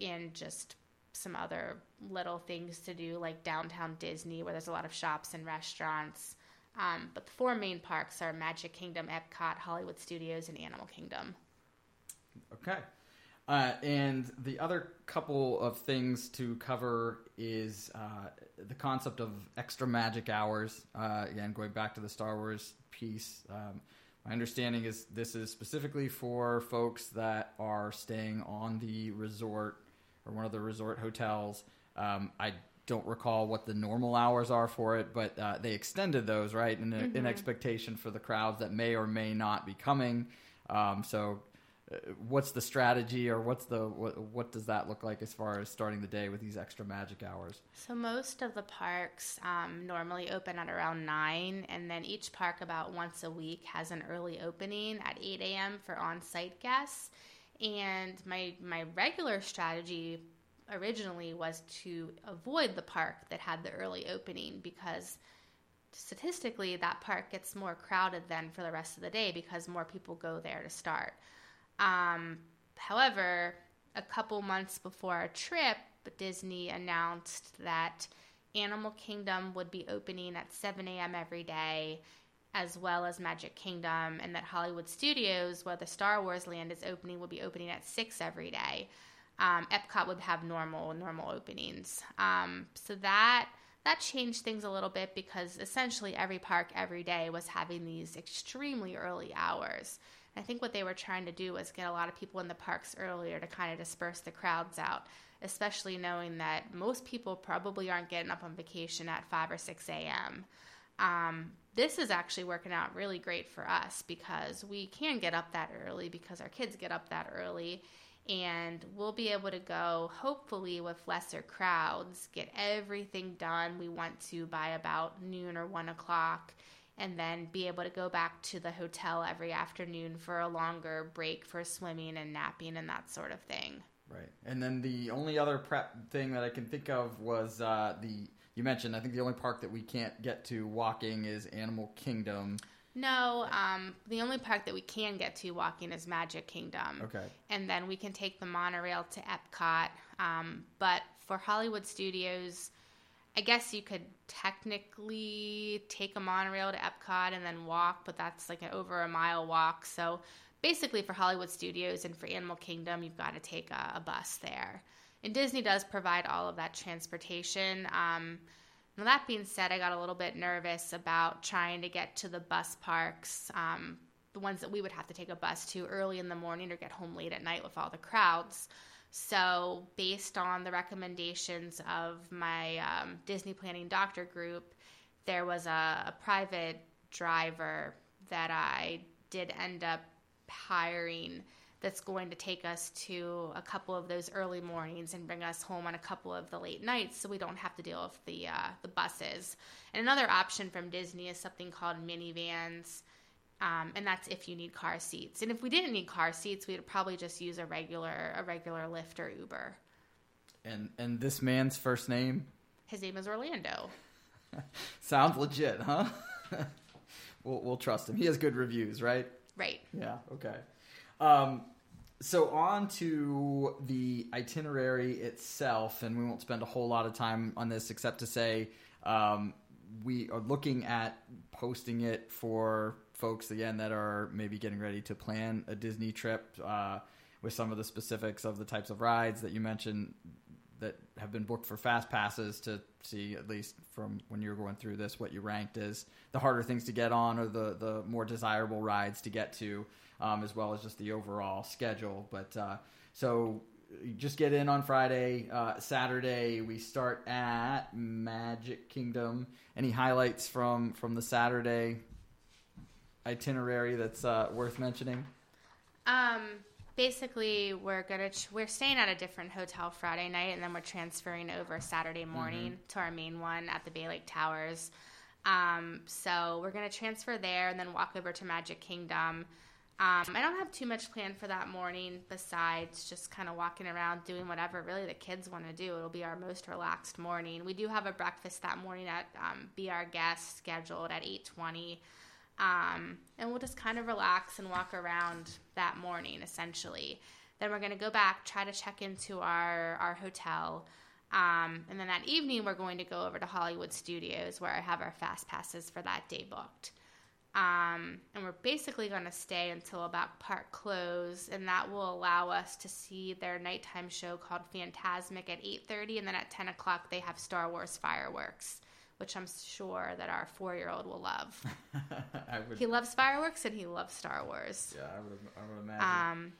and just some other little things to do, like downtown Disney, where there's a lot of shops and restaurants. Um, but the four main parks are Magic Kingdom, Epcot, Hollywood Studios, and Animal Kingdom. Okay. Uh, and the other couple of things to cover is uh, the concept of extra magic hours. Uh, again, going back to the Star Wars piece, um, my understanding is this is specifically for folks that are staying on the resort or one of the resort hotels. Um, I don't recall what the normal hours are for it, but uh, they extended those, right, in, mm-hmm. in expectation for the crowds that may or may not be coming. Um, so what's the strategy or what's the what, what does that look like as far as starting the day with these extra magic hours so most of the parks um, normally open at around 9 and then each park about once a week has an early opening at 8 a.m for on-site guests and my my regular strategy originally was to avoid the park that had the early opening because statistically that park gets more crowded than for the rest of the day because more people go there to start um, however, a couple months before our trip, Disney announced that Animal Kingdom would be opening at 7 a.m. every day, as well as Magic Kingdom, and that Hollywood Studios, where the Star Wars land is opening, will be opening at 6 every day. Um, Epcot would have normal normal openings. Um, so that that changed things a little bit because essentially every park every day was having these extremely early hours. I think what they were trying to do was get a lot of people in the parks earlier to kind of disperse the crowds out, especially knowing that most people probably aren't getting up on vacation at 5 or 6 a.m. Um, this is actually working out really great for us because we can get up that early because our kids get up that early and we'll be able to go hopefully with lesser crowds get everything done we want to by about noon or one o'clock and then be able to go back to the hotel every afternoon for a longer break for swimming and napping and that sort of thing. Right. And then the only other prep thing that I can think of was uh, the you mentioned. I think the only park that we can't get to walking is Animal Kingdom. No, um, the only park that we can get to walking is Magic Kingdom. Okay. And then we can take the monorail to Epcot. Um, but for Hollywood Studios, I guess you could technically take a monorail to Epcot and then walk, but that's like an over a mile walk. So basically, for Hollywood Studios and for Animal Kingdom, you've got to take a, a bus there. And Disney does provide all of that transportation. Um, now, that being said, I got a little bit nervous about trying to get to the bus parks, um, the ones that we would have to take a bus to early in the morning or get home late at night with all the crowds. So, based on the recommendations of my um, Disney Planning Doctor group, there was a, a private driver that I did end up hiring that's going to take us to a couple of those early mornings and bring us home on a couple of the late nights so we don't have to deal with the uh, the buses. And another option from Disney is something called Minnie Vans um, and that's if you need car seats. And if we didn't need car seats, we'd probably just use a regular a regular Lyft or Uber. And and this man's first name? His name is Orlando. Sounds legit, huh? we'll we'll trust him. He has good reviews, right? Right. Yeah. Okay. Um, so on to the itinerary itself, and we won't spend a whole lot of time on this except to say um, we are looking at posting it for folks again that are maybe getting ready to plan a Disney trip uh, with some of the specifics of the types of rides that you mentioned that have been booked for fast passes to see at least from when you're going through this what you ranked as the harder things to get on or the the more desirable rides to get to um, as well as just the overall schedule but uh, so just get in on Friday. Uh, Saturday we start at Magic Kingdom. Any highlights from from the Saturday itinerary that's uh, worth mentioning? Um, basically, we're gonna ch- we're staying at a different hotel Friday night, and then we're transferring over Saturday morning mm-hmm. to our main one at the Bay Lake Towers. Um, so we're gonna transfer there, and then walk over to Magic Kingdom. Um, I don't have too much planned for that morning besides just kind of walking around doing whatever really the kids want to do. It'll be our most relaxed morning. We do have a breakfast that morning at um, Be Our Guest scheduled at 820. Um, and we'll just kind of relax and walk around that morning essentially. Then we're going to go back, try to check into our, our hotel. Um, and then that evening, we're going to go over to Hollywood Studios where I have our fast passes for that day booked. Um, and we're basically going to stay until about park close, and that will allow us to see their nighttime show called Fantasmic at 8:30, and then at 10 o'clock they have Star Wars fireworks, which I'm sure that our four-year-old will love. would, he loves fireworks and he loves Star Wars. Yeah, I would. I would imagine. Um,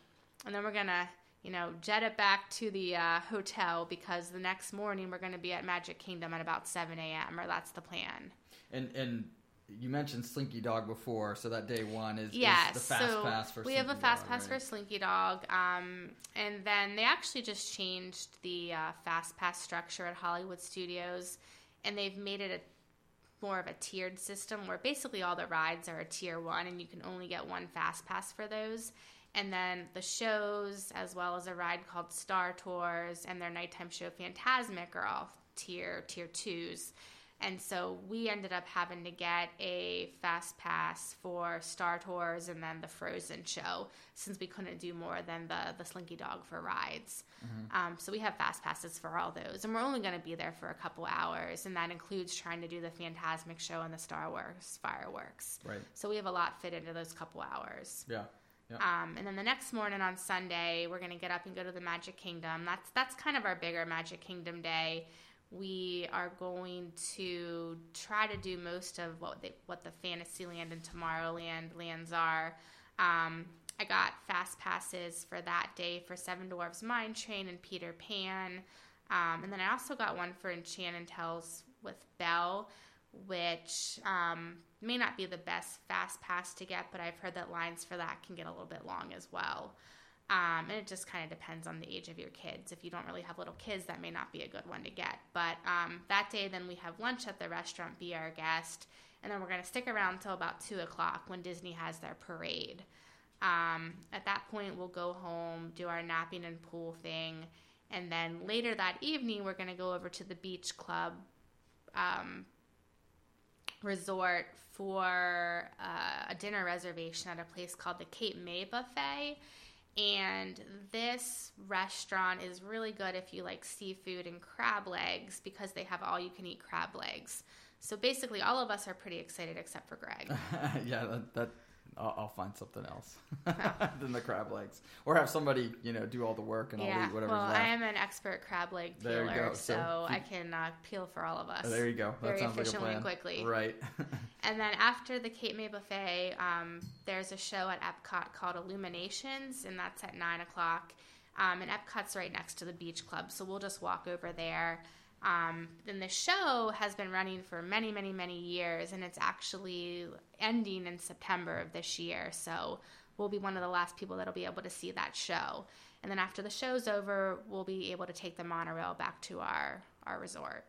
and then we're gonna, you know, jet it back to the uh, hotel because the next morning we're gonna be at Magic Kingdom at about 7 a.m. or that's the plan. and and you mentioned Slinky Dog before, so that day one is, Yes, is the fast so pass for. Slinky Dog. We have a fast Dog, pass right? for Slinky Dog, um, and then they actually just changed the uh, fast pass structure at Hollywood Studios, and they've made it a more of a tiered system where basically all the rides are a tier one, and you can only get one fast pass for those. And then the shows, as well as a ride called Star Tours and their nighttime show Fantasmic, are all tier tier twos. And so we ended up having to get a fast pass for Star Tours and then the Frozen show since we couldn't do more than the, the Slinky Dog for rides. Um, so we have fast passes for all those. And we're only going to be there for a couple hours. And that includes trying to do the Fantasmic show and the Star Wars fireworks. Right. So we have a lot fit into those couple hours. Yeah. Yeah. Um, and then the next morning on Sunday, we're gonna get up and go to the Magic Kingdom. That's that's kind of our bigger Magic Kingdom day. We are going to try to do most of what they, what the Fantasyland and Tomorrowland lands are. Um, I got fast passes for that day for Seven Dwarfs Mine Train and Peter Pan, um, and then I also got one for Enchanted Tales with Belle, which um, may not be the best fast pass to get, but I've heard that lines for that can get a little bit long as well. Um, and it just kind of depends on the age of your kids. If you don't really have little kids, that may not be a good one to get. But um, that day, then we have lunch at the restaurant, be our guest, and then we're going to stick around until about 2 o'clock when Disney has their parade. Um, at that point, we'll go home, do our napping and pool thing, and then later that evening, we're going to go over to the beach club um, resort for uh, a dinner reservation at a place called the Cape May Buffet. And this restaurant is really good if you like seafood and crab legs because they have all you can eat crab legs. So basically, all of us are pretty excited except for Greg. yeah, that, that I'll, I'll find something else than the crab legs, or have somebody you know do all the work and I'll yeah, eat whatever's well, left. I am an expert crab leg There you peeler, go. so, So I can uh, peel for all of us. There you go. That Very sounds like a efficiently plan. and quickly. Right. And then after the Cape May Buffet, um, there's a show at Epcot called Illuminations, and that's at 9 o'clock. Um, and Epcot's right next to the beach club, so we'll just walk over there. Um, the show has been running for many, many, many years, and it's actually ending in September of this year. So we'll be one of the last people that'll be able to see that show. And then after the show's over, we'll be able to take the monorail back to our, our resort.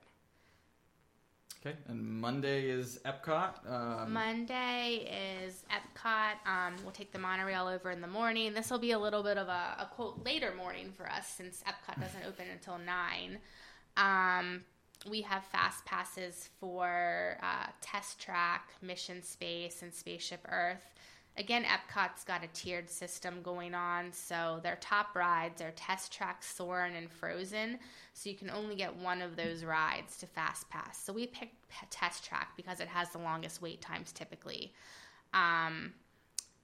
Okay. And Monday is Epcot. Um, Monday is Epcot. Um, we'll take the monorail over in the morning. This will be a little bit of a, a quote later morning for us since Epcot doesn't open until nine. Um, we have fast passes for uh, Test Track, Mission Space, and Spaceship Earth. Again, Epcot's got a tiered system going on, so their top rides are Test Track, Soarin', and Frozen. So you can only get one of those rides to fast pass. So we picked Test Track because it has the longest wait times typically. Um,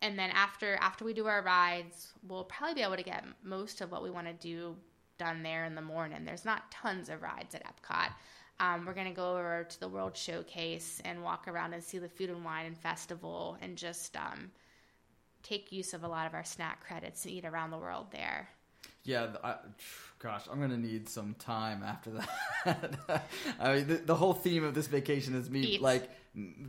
and then after after we do our rides, we'll probably be able to get most of what we want to do done there in the morning. There's not tons of rides at Epcot. Um, we're gonna go over to the World Showcase and walk around and see the Food and Wine and Festival and just um, take use of a lot of our snack credits and eat around the world there. Yeah, I, gosh, I'm gonna need some time after that. I mean, the, the whole theme of this vacation is me Eat. like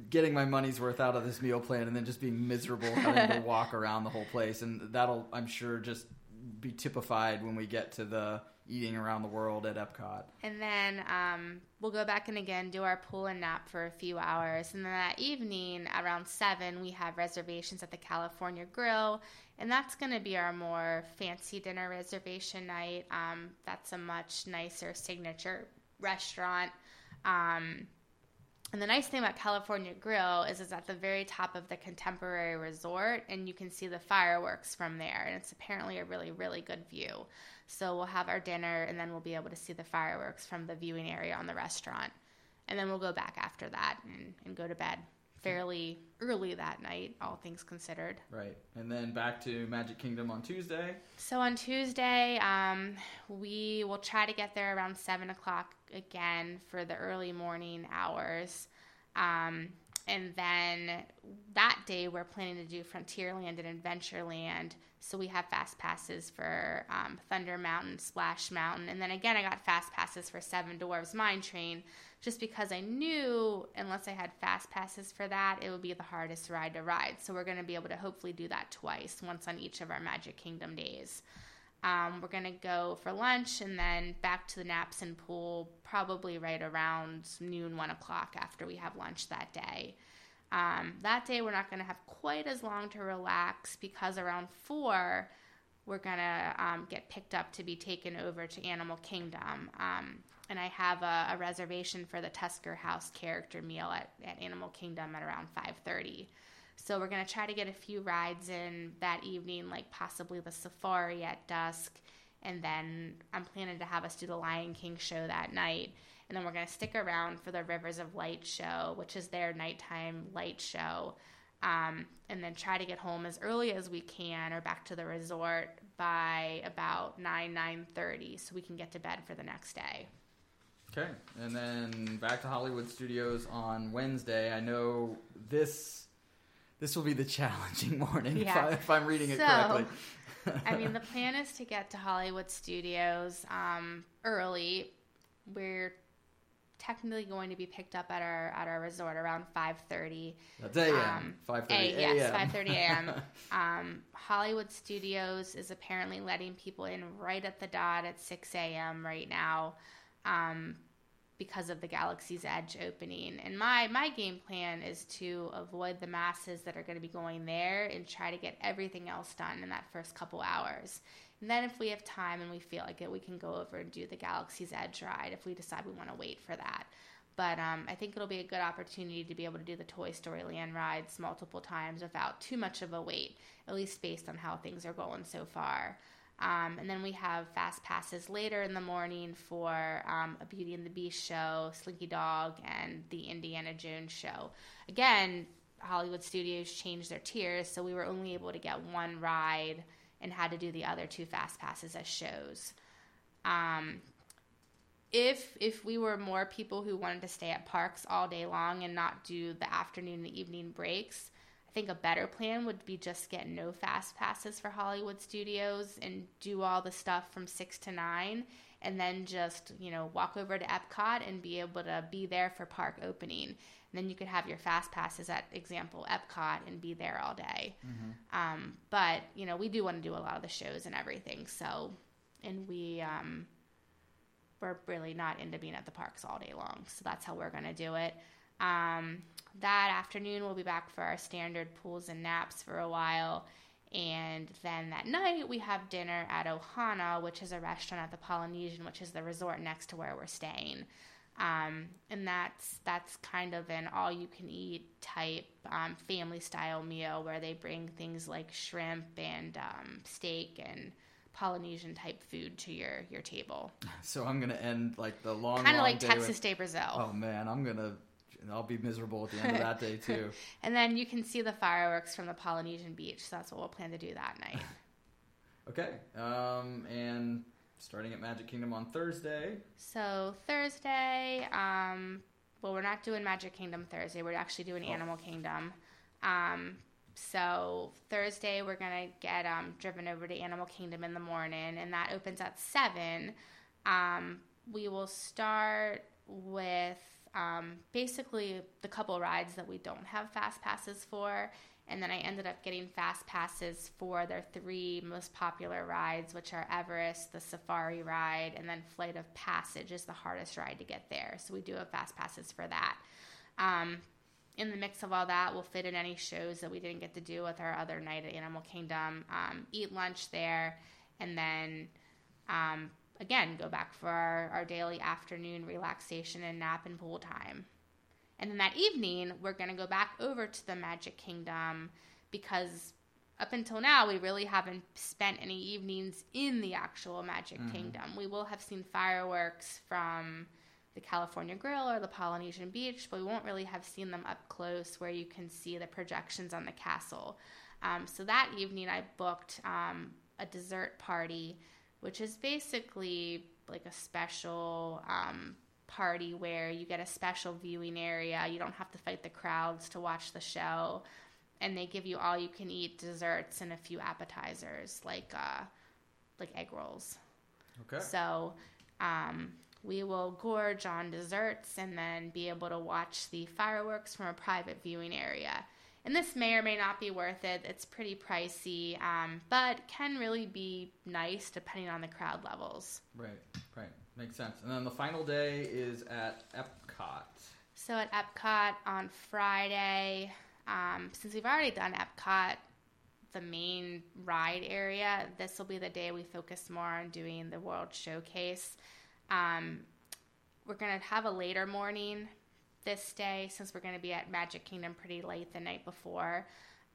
getting my money's worth out of this meal plan, and then just being miserable having to walk around the whole place, and that'll, I'm sure, just be typified when we get to the eating around the world at Epcot. And then um, we'll go back and again do our pool and nap for a few hours. And then that evening, around 7, we have reservations at the California Grill. And that's going to be our more fancy dinner reservation night. Um, that's a much nicer signature restaurant. Um, and the nice thing about California Grill is it's at the very top of the Contemporary Resort, and you can see the fireworks from there. And it's apparently a really, really good view. So we'll have our dinner, and then we'll be able to see the fireworks from the viewing area on the restaurant. And then we'll go back after that and, and go to bed fairly early that night, all things considered. Right. And then back to Magic Kingdom on Tuesday. So on Tuesday, um, we will try to get there around 7 o'clock again for the early morning hours. Um, and then that day, we're planning to do Frontierland and Adventureland. So we have fast passes for um, Thunder Mountain, Splash Mountain. And then again, I got fast passes for Seven Dwarfs Mine Train just because I knew unless I had fast passes for that, it would be the hardest ride to ride. So we're going to be able to hopefully do that twice, once on each of our Magic Kingdom days. Um, we're going to go for lunch and then back to the naps and pool probably right around noon, one o'clock after we have lunch that day. Um, that day, we're not going to have quite as long to relax because around four, we're going to um, get picked up to be taken over to Animal Kingdom. Um, and I have a, a, reservation for the Tusker House character meal at, at Animal Kingdom at around 5:30. So we're gonna try to get a few rides in that evening, like possibly the safari at dusk, and then I'm planning to have us do the Lion King show that night. And then we're gonna stick around for the Rivers of Light show, which is their nighttime light show. Um, and then try to get home as early as we can or back to the resort by about 9 9.30 so we can get to bed for the next day Okay, and then back to Hollywood Studios on Wednesday. I know this this will be the challenging morning yeah. if, I, am reading it so, correctly. I mean, the plan is to get to Hollywood Studios um, early. We're technically going to be picked up at our at our resort around 5:30. That's a.m. Um, 5:30 a.m. Yes, 5:30 a.m. um, Hollywood Studios is apparently letting people in right at the dot at 6 a.m. right now um, because of the Galaxy's Edge opening. And my my game plan is to avoid the masses that are going to be going there and try to get everything else done in that first couple hours. And then if we have time and we feel like it, we can go over and do the Galaxy's Edge ride if we decide we want to wait for that. But um, I think it'll be a good opportunity to be able to do the Toy Story Land rides multiple times without too much of a wait, at least based on how things are going so far. Um, and then we have fast passes later in the morning for um, a Beauty and the Beast show, Slinky Dog, and the Indiana Jones show. Again, Hollywood Studios changed their tiers, so we were only able to get one ride and had to do the other two fast passes as shows. Um, if if we were more people who wanted to stay at parks all day long and not do the afternoon and evening breaks, I think a better plan would be just get no fast passes for Hollywood studios and do all the stuff from 6 to 9 and then just, you know, walk over to Epcot and be able to be there for park opening. And then you could have your fast passes at example Epcot and be there all day. Mm-hmm. Um, but, you know, we do want to do a lot of the shows and everything. So, and we, um, we're really not into being at the parks all day long. So that's how we're going to do it. Um, that afternoon, we'll be back for our standard pools and naps for a while. And then that night, we have dinner at Ohana, which is a restaurant at the Polynesian, which is the resort next to where we're staying. Um, and that's that's kind of an all-you-can-eat type um, family-style meal where they bring things like shrimp and um, steak and Polynesian type food to your your table. So I'm gonna end like the long kind of like Texas with, Day Brazil. Oh man, I'm gonna and I'll be miserable at the end of that day too. and then you can see the fireworks from the Polynesian beach. So that's what we'll plan to do that night. okay. Um, and starting at Magic Kingdom on Thursday. So Thursday, um, well, we're not doing Magic Kingdom Thursday. We're actually doing oh. Animal Kingdom. Um, so Thursday we're gonna get um, driven over to Animal Kingdom in the morning, and that opens at seven. Um, we will start with um, basically the couple rides that we don't have fast passes for. And then I ended up getting fast passes for their three most popular rides, which are Everest, the Safari ride, and then Flight of Passage is the hardest ride to get there. So we do have fast passes for that. Um, in the mix of all that, we'll fit in any shows that we didn't get to do with our other night at Animal Kingdom, um, eat lunch there, and then um, again go back for our, our daily afternoon relaxation and nap and pool time. And then that evening, we're going to go back over to the Magic Kingdom because up until now, we really haven't spent any evenings in the actual Magic mm-hmm. Kingdom. We will have seen fireworks from the California Grill or the Polynesian Beach, but we won't really have seen them up close where you can see the projections on the castle. Um, so that evening, I booked um, a dessert party, which is basically like a special um, party where you get a special viewing area. You don't have to fight the crowds to watch the show. And they give you all you can eat desserts and a few appetizers like uh, like egg rolls. Okay. So um, we will gorge on desserts and then be able to watch the fireworks from a private viewing area. And this may or may not be worth it. It's pretty pricey, um, but can really be nice depending on the crowd levels. Right, right. Makes sense. And then the final day is at Epcot. So at Epcot on Friday, um, since we've already done Epcot, the main ride area, this will be the day we focus more on doing the World Showcase. Um, we're going to have a later morning this day since we're going to be at Magic Kingdom pretty late the night before.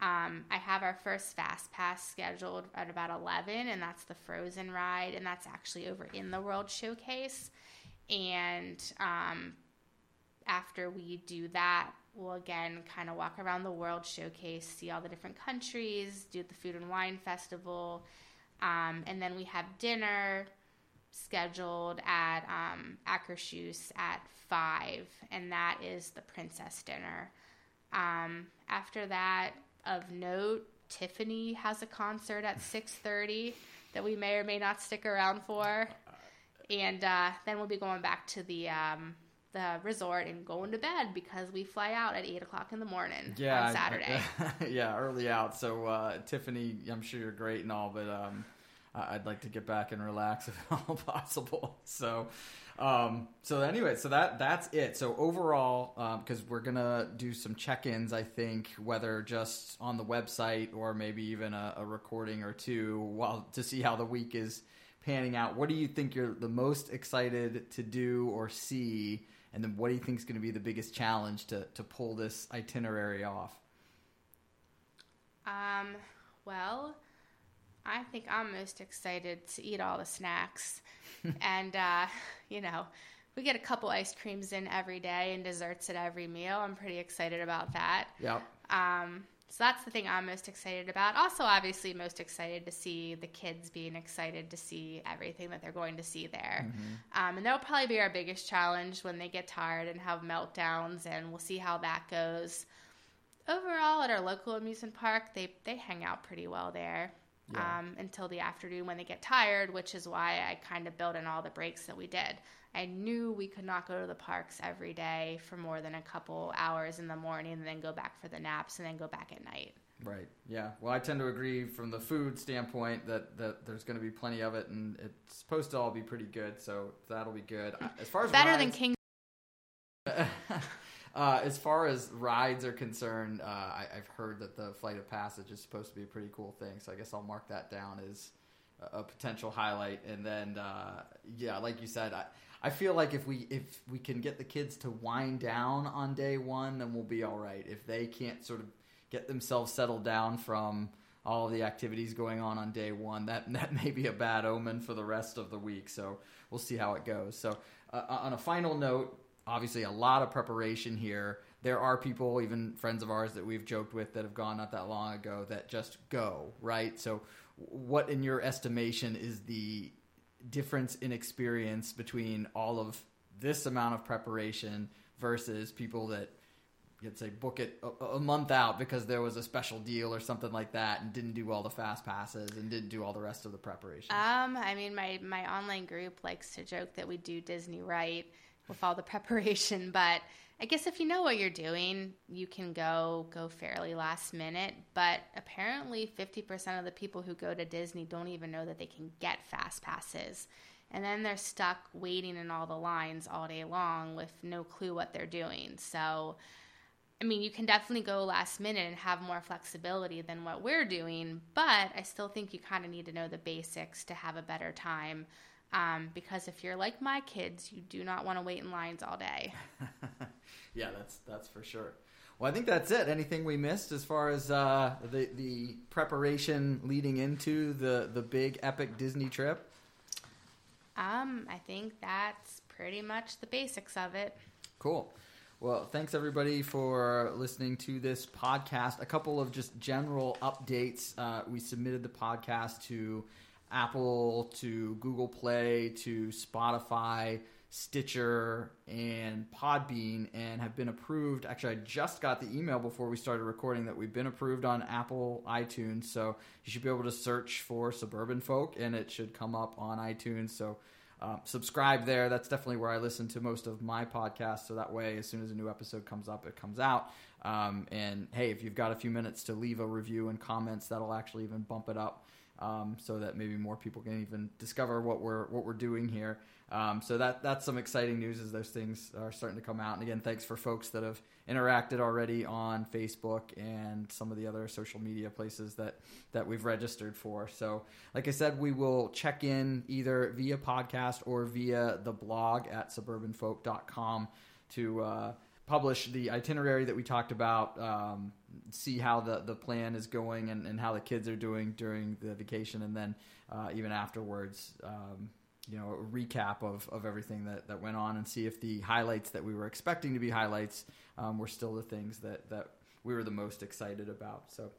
Um, I have our first Fast Pass scheduled at about 11, and that's the Frozen ride, and that's actually over in the World Showcase. And um, after we do that, we'll again kind of walk around the World Showcase, see all the different countries, do the Food and Wine Festival, um, and then we have dinner scheduled at um, Akershus at 5, and that is the Princess Dinner. Um, after that, of note, Tiffany has a concert at 6:30 that we may or may not stick around for, and uh, then we'll be going back to the um, the resort and going to bed because we fly out at eight o'clock in the morning yeah, on Saturday. I, yeah, early out. So uh, Tiffany, I'm sure you're great and all, but um, I'd like to get back and relax if at all possible. So um, so anyway, so that that's it. So overall, because um, we're gonna do some check-ins, I think, whether just on the website or maybe even a, a recording or two, while to see how the week is panning out. What do you think you're the most excited to do or see? And then what do you think is going to be the biggest challenge to, to pull this itinerary off? Um, well, I think I'm most excited to eat all the snacks. and, uh, you know, we get a couple ice creams in every day and desserts at every meal. I'm pretty excited about that. Yep. Um, so that's the thing I'm most excited about. Also, obviously, most excited to see the kids being excited to see everything that they're going to see there. Mm-hmm. Um, and that'll probably be our biggest challenge when they get tired and have meltdowns, and we'll see how that goes. Overall, at our local amusement park, they they hang out pretty well there yeah. um, until the afternoon when they get tired, which is why I kind of built in all the breaks that we did. I knew we could not go to the parks every day for more than a couple hours in the morning and then go back for the naps and then go back at night. Right. Yeah. Well, I tend to agree from the food standpoint that, that there's going to be plenty of it, and it's supposed to all be pretty good. So that'll be good. As far as better than King. Uh, as far as rides are concerned, uh, I, have heard that the Flight of Passage is supposed to be a pretty cool thing. So I guess I'll mark that down as a, a potential highlight. And then, uh, yeah, like you said, I, I feel like if we if we can get the kids to wind down on day one, then we'll be all right. If they can't sort of get themselves settled down from all the activities going on on day one, that that may be a bad omen for the rest of the week. So we'll see how it goes. So uh, on a final note, obviously a lot of preparation here. There are people, even friends of ours that we've joked with that have gone not that long ago that just go, right? So, what in your estimation is the difference in experience between all of this amount of preparation versus people that you'd say book it a, month out because there was a special deal or something like that and didn't do all the fast passes and didn't do all the rest of the preparation um i mean my my online group likes to joke that we do disney right with all the preparation. But I guess if you know what you're doing, you can go go fairly last minute. But apparently, 50% of the people who go to Disney don't even know that they can get fast passes. And then they're stuck waiting in all the lines all day long with no clue what they're doing. So, I mean, you can definitely go last minute and have more flexibility than what we're doing, but I still think you kind of need to know the basics to have a better time. Um, because if you're like my kids, you do not want to wait in lines all day. yeah, that's that's for sure. Well, I think that's it. Anything we missed as far as uh, the the preparation leading into the the big epic Disney trip? Um, I think that's pretty much the basics of it. Cool. Well, thanks everybody for listening to this podcast. A couple of just general updates. Uh, we submitted the podcast to Apple, to Google Play, to Spotify, Stitcher, and Podbean, and have been approved. Actually, I just got the email before we started recording that we've been approved on Apple iTunes. So you should be able to search for Suburban Folk, and it should come up on iTunes. So uh, subscribe there. That's definitely where I listen to most of my podcasts. So that way, as soon as a new episode comes up, it comes out. Um, and hey, if you've got a few minutes to leave a review and comments, that'll actually even bump it up. Um, so that maybe more people can even discover what we're what we're doing here. Um, so that that's some exciting news as those things are starting to come out. And again, thanks for folks that have interacted already on Facebook and some of the other social media places that that we've registered for. So, like I said, we will check in either via podcast or via the blog at suburbanfolk.com to uh, publish the itinerary that we talked about. Um, see how the, the plan is going and, and how the kids are doing during the vacation, and then uh, even afterwards. Um, you know, a recap of, of everything that, that went on and see if the highlights that we were expecting to be highlights um, were still the things that, that we were the most excited about. So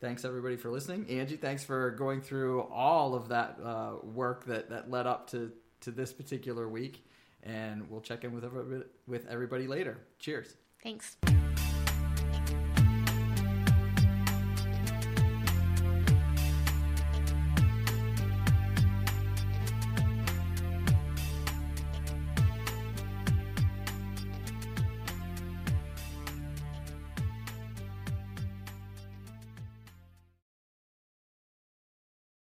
thanks everybody for listening. Angie, thanks for going through all of that uh, work that, that led up to, to this particular week. And we'll check in with everybody, with everybody later. Cheers. Thanks.